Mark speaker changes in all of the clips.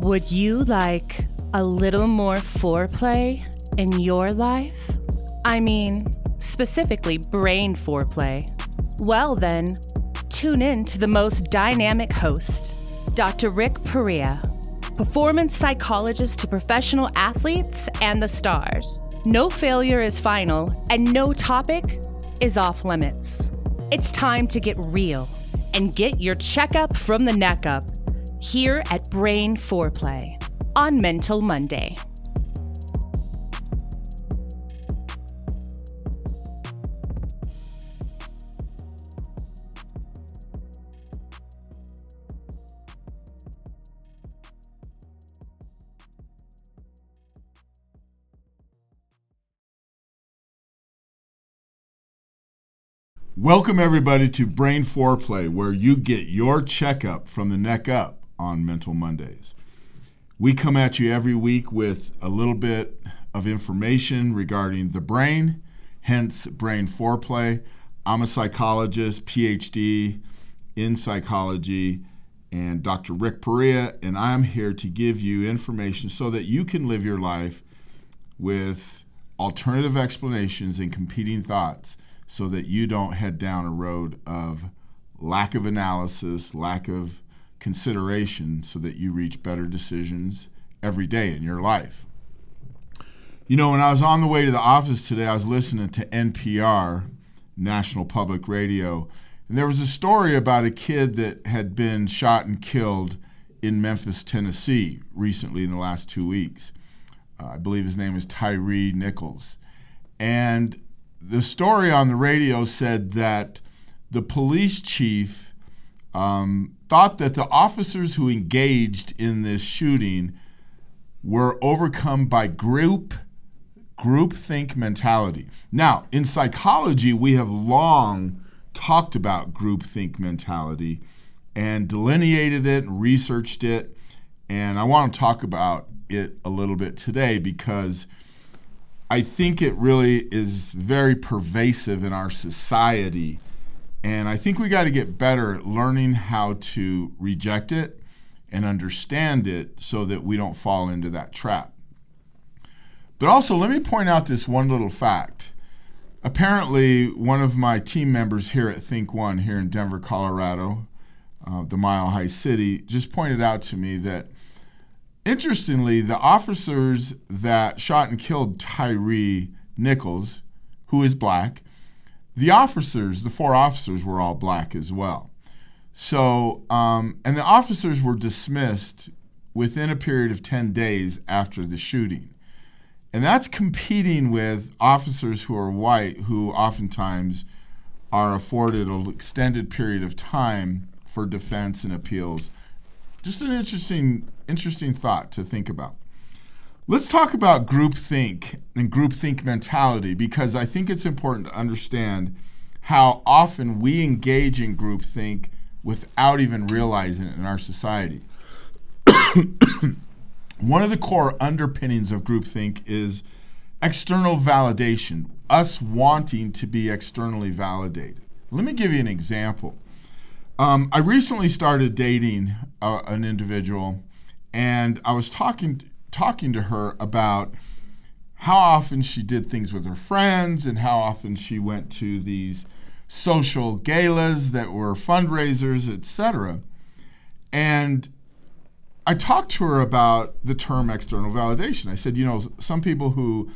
Speaker 1: Would you like a little more foreplay in your life? I mean, specifically brain foreplay. Well, then, tune in to the most dynamic host, Dr. Rick Perea, performance psychologist to professional athletes and the stars. No failure is final, and no topic is off limits. It's time to get real and get your checkup from the neck up here at Brain Foreplay on Mental Monday.
Speaker 2: Welcome, everybody, to Brain Foreplay, where you get your checkup from the neck up on Mental Mondays. We come at you every week with a little bit of information regarding the brain, hence Brain Foreplay. I'm a psychologist, PhD in psychology, and Dr. Rick Perea, and I'm here to give you information so that you can live your life with alternative explanations and competing thoughts so that you don't head down a road of lack of analysis, lack of consideration, so that you reach better decisions every day in your life. You know, when I was on the way to the office today, I was listening to NPR, National Public Radio, and there was a story about a kid that had been shot and killed in Memphis, Tennessee, recently in the last two weeks. Uh, I believe his name is Tyre Nichols. And the story on the radio said that the police chief um, thought that the officers who engaged in this shooting were overcome by group groupthink mentality. Now, in psychology, we have long talked about groupthink mentality and delineated it and researched it. And I want to talk about it a little bit today because I think it really is very pervasive in our society. And I think we got to get better at learning how to reject it and understand it so that we don't fall into that trap. But also, let me point out this one little fact. Apparently, one of my team members here at Think One, here in Denver, Colorado, uh, the Mile High City, just pointed out to me that Interestingly, the officers that shot and killed Tyre Nichols, who is black, the officers, the four officers, were all black as well. So, um, and the officers were dismissed within a period of 10 days after the shooting. And that's competing with officers who are white, who oftentimes are afforded an extended period of time for defense and appeals. Just an interesting interesting thought to think about. Let's talk about groupthink and groupthink mentality because I think it's important to understand how often we engage in groupthink without even realizing it in our society. One of the core underpinnings of groupthink is external validation, us wanting to be externally validated. Let me give you an example. Um, I recently started dating uh, an individual and I was talking talking to her about how often she did things with her friends and how often she went to these social galas that were fundraisers, etc. And I talked to her about the term external validation. I said, you know, some people who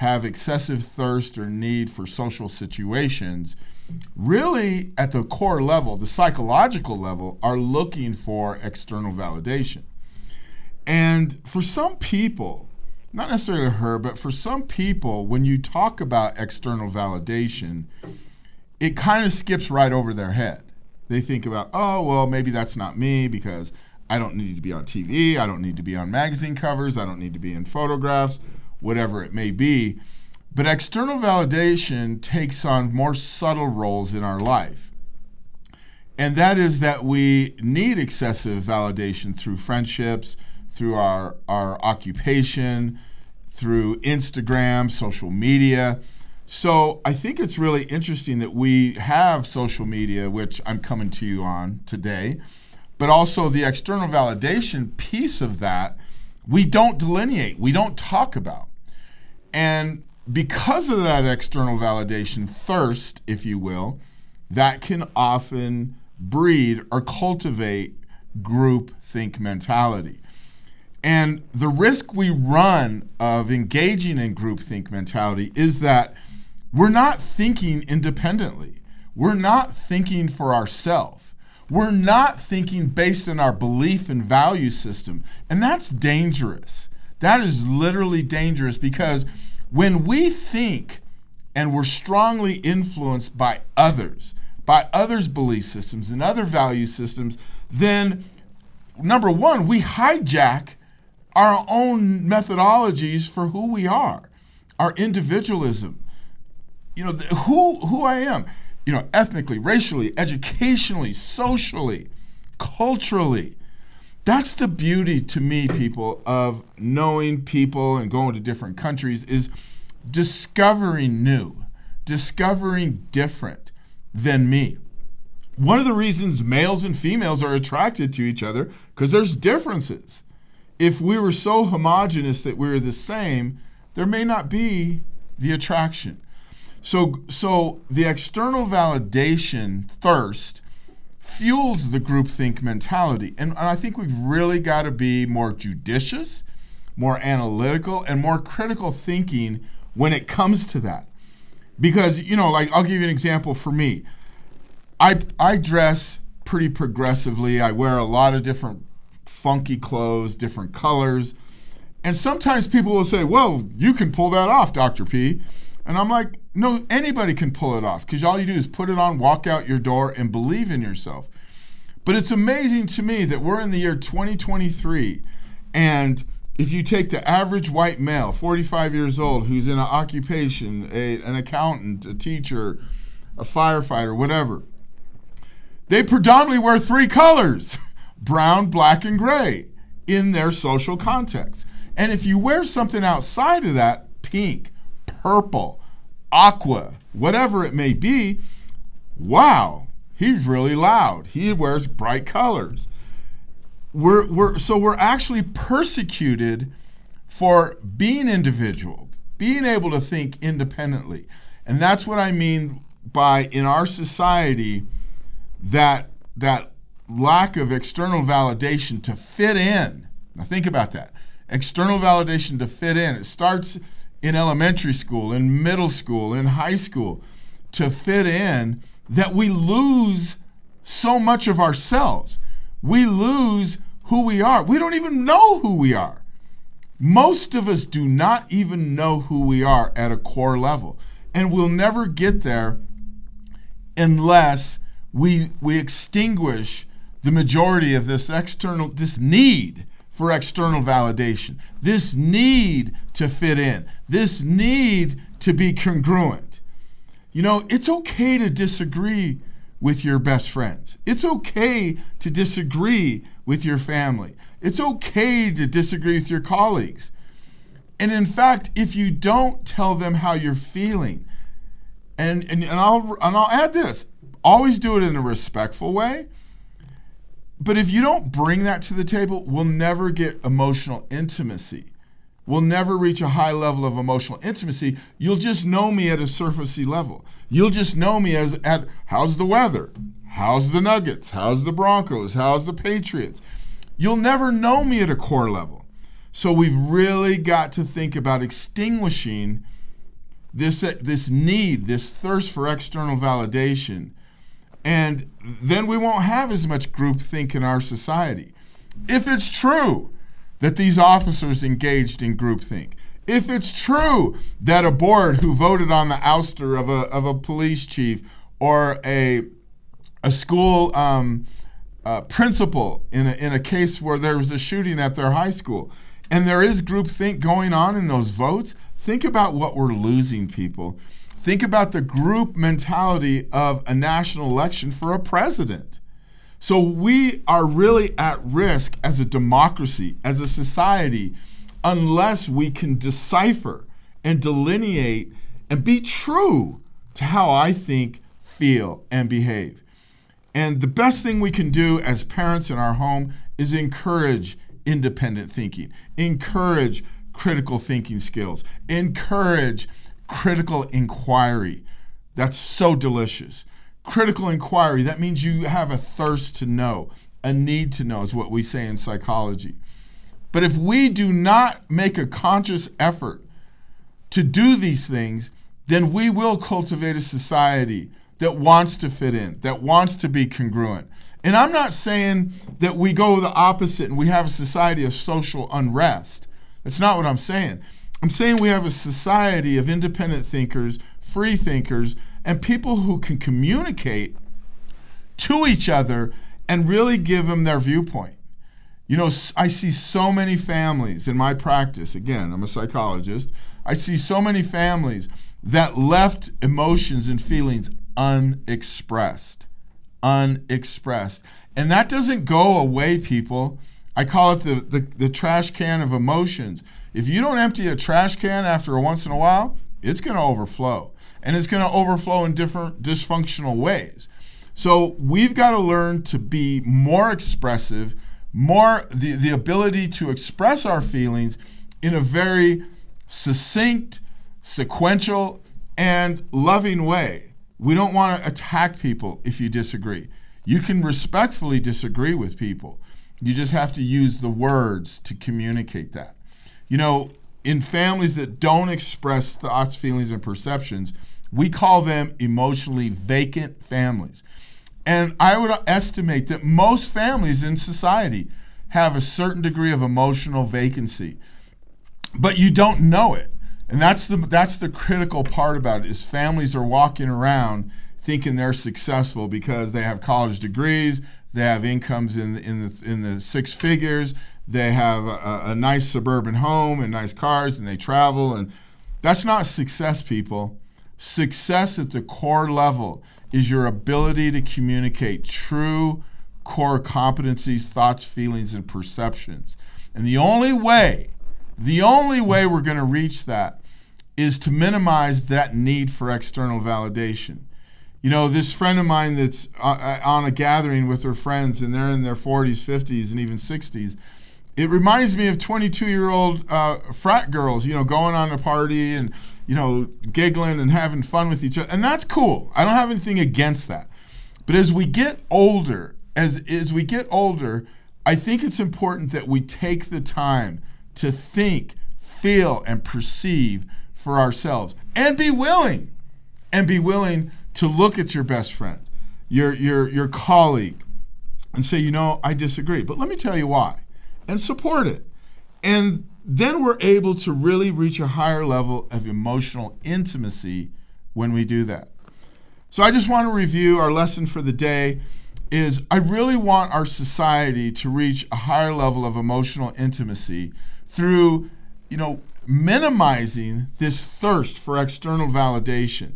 Speaker 2: have excessive thirst or need for social situations really at the core level, the psychological level, are looking for external validation. And for some people, not necessarily her, but for some people, when you talk about external validation, it kind of skips right over their head. They think about, oh, well, maybe that's not me because I don't need to be on TV, I don't need to be on magazine covers, I don't need to be in photographs, whatever it may be. But external validation takes on more subtle roles in our life. And that is that we need excessive validation through friendships, through our, our occupation, through Instagram, social media. So I think it's really interesting that we have social media, which I'm coming to you on today. but also the external validation piece of that, we don't delineate, we don't talk about. And because of that external validation thirst, if you will, that can often breed or cultivate group think mentality. And the risk we run of engaging in group think mentality is that we're not thinking independently. We're not thinking for ourselves. We're not thinking based on our belief and value system. And that's dangerous. That is literally dangerous because when we think and we're strongly influenced by others, by others' belief systems and other value systems, then number one, we hijack our own methodologies for who we are, our individualism. You know, who who I am, you know, ethnically, racially, educationally, socially, culturally. That's the beauty to me, people, of knowing people and going to different countries is discovering new, discovering different than me. One of the reasons males and females are attracted to each other because there's differences. If we were so homogenous that we were the same, there may not be the attraction. So, so the external validation thirst fuels the groupthink mentality. And I think we've really got to be more judicious, more analytical, and more critical thinking when it comes to that. Because, you know, like I'll give you an example for me. I, I dress pretty progressively. I wear a lot of different funky clothes, different colors. And sometimes people will say, well, you can pull that off, Dr. P. And I'm like, no, anybody can pull it off because all you do is put it on, walk out your door, and believe in yourself. But it's amazing to me that we're in the year 2023 and if you take the average white male, 45 years old, who's in an occupation, a, an accountant, a teacher, a firefighter, whatever, they predominantly wear three colors brown, black, and gray in their social context. And if you wear something outside of that, pink, purple, aqua, whatever it may be, wow, he's really loud. He wears bright colors we're, we're so we're actually persecuted for being individual, being able to think independently. And that's what I mean by in our society that that lack of external validation to fit in. Now think about that. External validation to fit in. It starts in elementary school, in middle school, in high school to fit in that we lose so much of ourselves we lose who we are. We don't even know who we are. Most of us do not even know who we are at a core level. And we'll never get there unless we, we extinguish the majority of this external, this need for external validation, this need to fit in, this need to be congruent. You know, it's okay to disagree with your best friends. It's okay to disagree with your family. It's okay to disagree with your colleagues. And in fact, if you don't tell them how you're feeling, and, and, and, I'll, and I'll add this always do it in a respectful way. But if you don't bring that to the table, we'll never get emotional intimacy We'll never reach a high level of emotional intimacy. You'll just know me at a surfacey level. You'll just know me as at how's the weather? How's the Nuggets? How's the Broncos? How's the Patriots? You'll never know me at a core level. So we've really got to think about extinguishing this this need, this thirst for external validation. And then we won't have as much groupthink in our society. If it's true that these officers engaged in groupthink. If it's true that a board who voted on the ouster of a, of a police chief or a, a school um, uh, principal in a, in a case where there was a shooting at their high school, and there is groupthink going on in those votes, think about what we're losing, people. Think about the group mentality of a national election for a president. So we are really at risk as a democracy, as a society, unless we can decipher and delineate and be true to how I think, feel, and behave. And the best thing we can do as parents in our home is encourage independent thinking, encourage critical thinking skills, encourage critical inquiry. That's so delicious. Critical inquiry, that means you have a thirst to know, a need to know, is what we say in psychology. But if we do not make a conscious effort to do these things, then we will cultivate a society that wants to fit in, that wants to be congruent. And I'm not saying that we go the opposite and we have a society of social unrest. That's not what I'm saying. I'm saying we have a society of independent thinkers, free thinkers, and people who can communicate to each other and really give them their viewpoint. You know, I see so many families in my practice. Again, I'm a psychologist. I see so many families that left emotions and feelings unexpressed. Unexpressed. And that doesn't go away, people. I call it the, the, the, trash can of emotions. If you don't empty a trash can after a once in a while, it's going to overflow. And it's going to overflow in different dysfunctional ways. So we've got to learn to be more expressive, more the, the ability to express our feelings in a very succinct, sequential, and loving way. We don't want to attack people if you disagree. You can respectfully disagree with people. You just have to use the words to communicate that. You know, in families that don't express thoughts, feelings, and perceptions, we call them emotionally vacant families. And I would estimate that most families in society have a certain degree of emotional vacancy, but you don't know it. And that's the that's the critical part about it is families are walking around thinking they're successful because they have college degrees, they have incomes in in the in the six figures, they have a, a nice suburban home and nice cars, and they travel, and that's not success, people. Success at the core level is your ability to communicate true core competencies, thoughts, feelings, and perceptions. And the only way, the only way we're going to reach that is to minimize that need for external validation. You know, this friend of mine that's uh, uh, on a gathering with her friends and they're in their 40s, 50s, and even 60s. It reminds me of 22 year old uh, frat girls, you know, going on a party and, you know, giggling and having fun with each other. And that's cool. I don't have anything against that. But as we get older, as, as we get older, I think it's important that we take the time to think, feel, and perceive for ourselves and be willing and be willing to look at your best friend, your your your colleague and say, "You know, I disagree, but let me tell you why." And support it. And then we're able to really reach a higher level of emotional intimacy when we do that. So I just want to review our lesson for the day is I really want our society to reach a higher level of emotional intimacy through, you know, minimizing this thirst for external validation,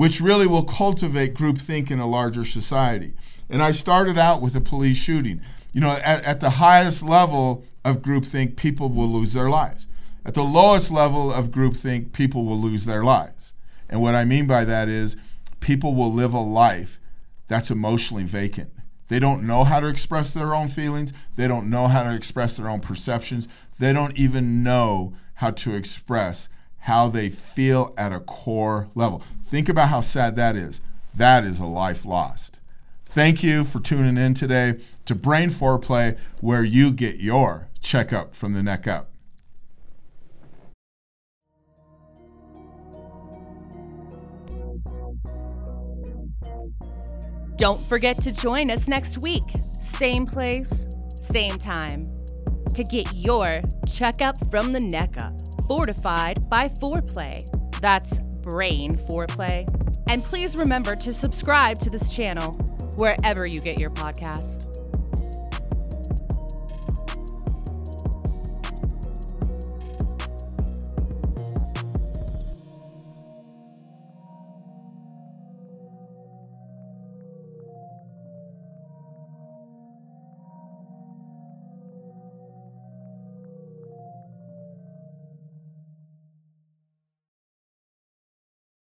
Speaker 2: which really will cultivate groupthink in a larger society. And I started out with a police shooting. You know, at, at the highest level of groupthink, people will lose their lives. At the lowest level of groupthink, people will lose their lives. And what I mean by that is people will live a life that's emotionally vacant. They don't know how to express their own feelings. They don't know how to express their own perceptions. They don't even know how to express how they feel at a core level. Think about how sad that is. That is a life lost. Thank you for tuning in today to Brain Foreplay, where you get your checkup from the neck up.
Speaker 1: Don't forget to join us next week. Same place, same time to get your checkup from the neck up, fortified by foreplay. That's brain foreplay. And please remember to subscribe to this channel wherever you get your podcast.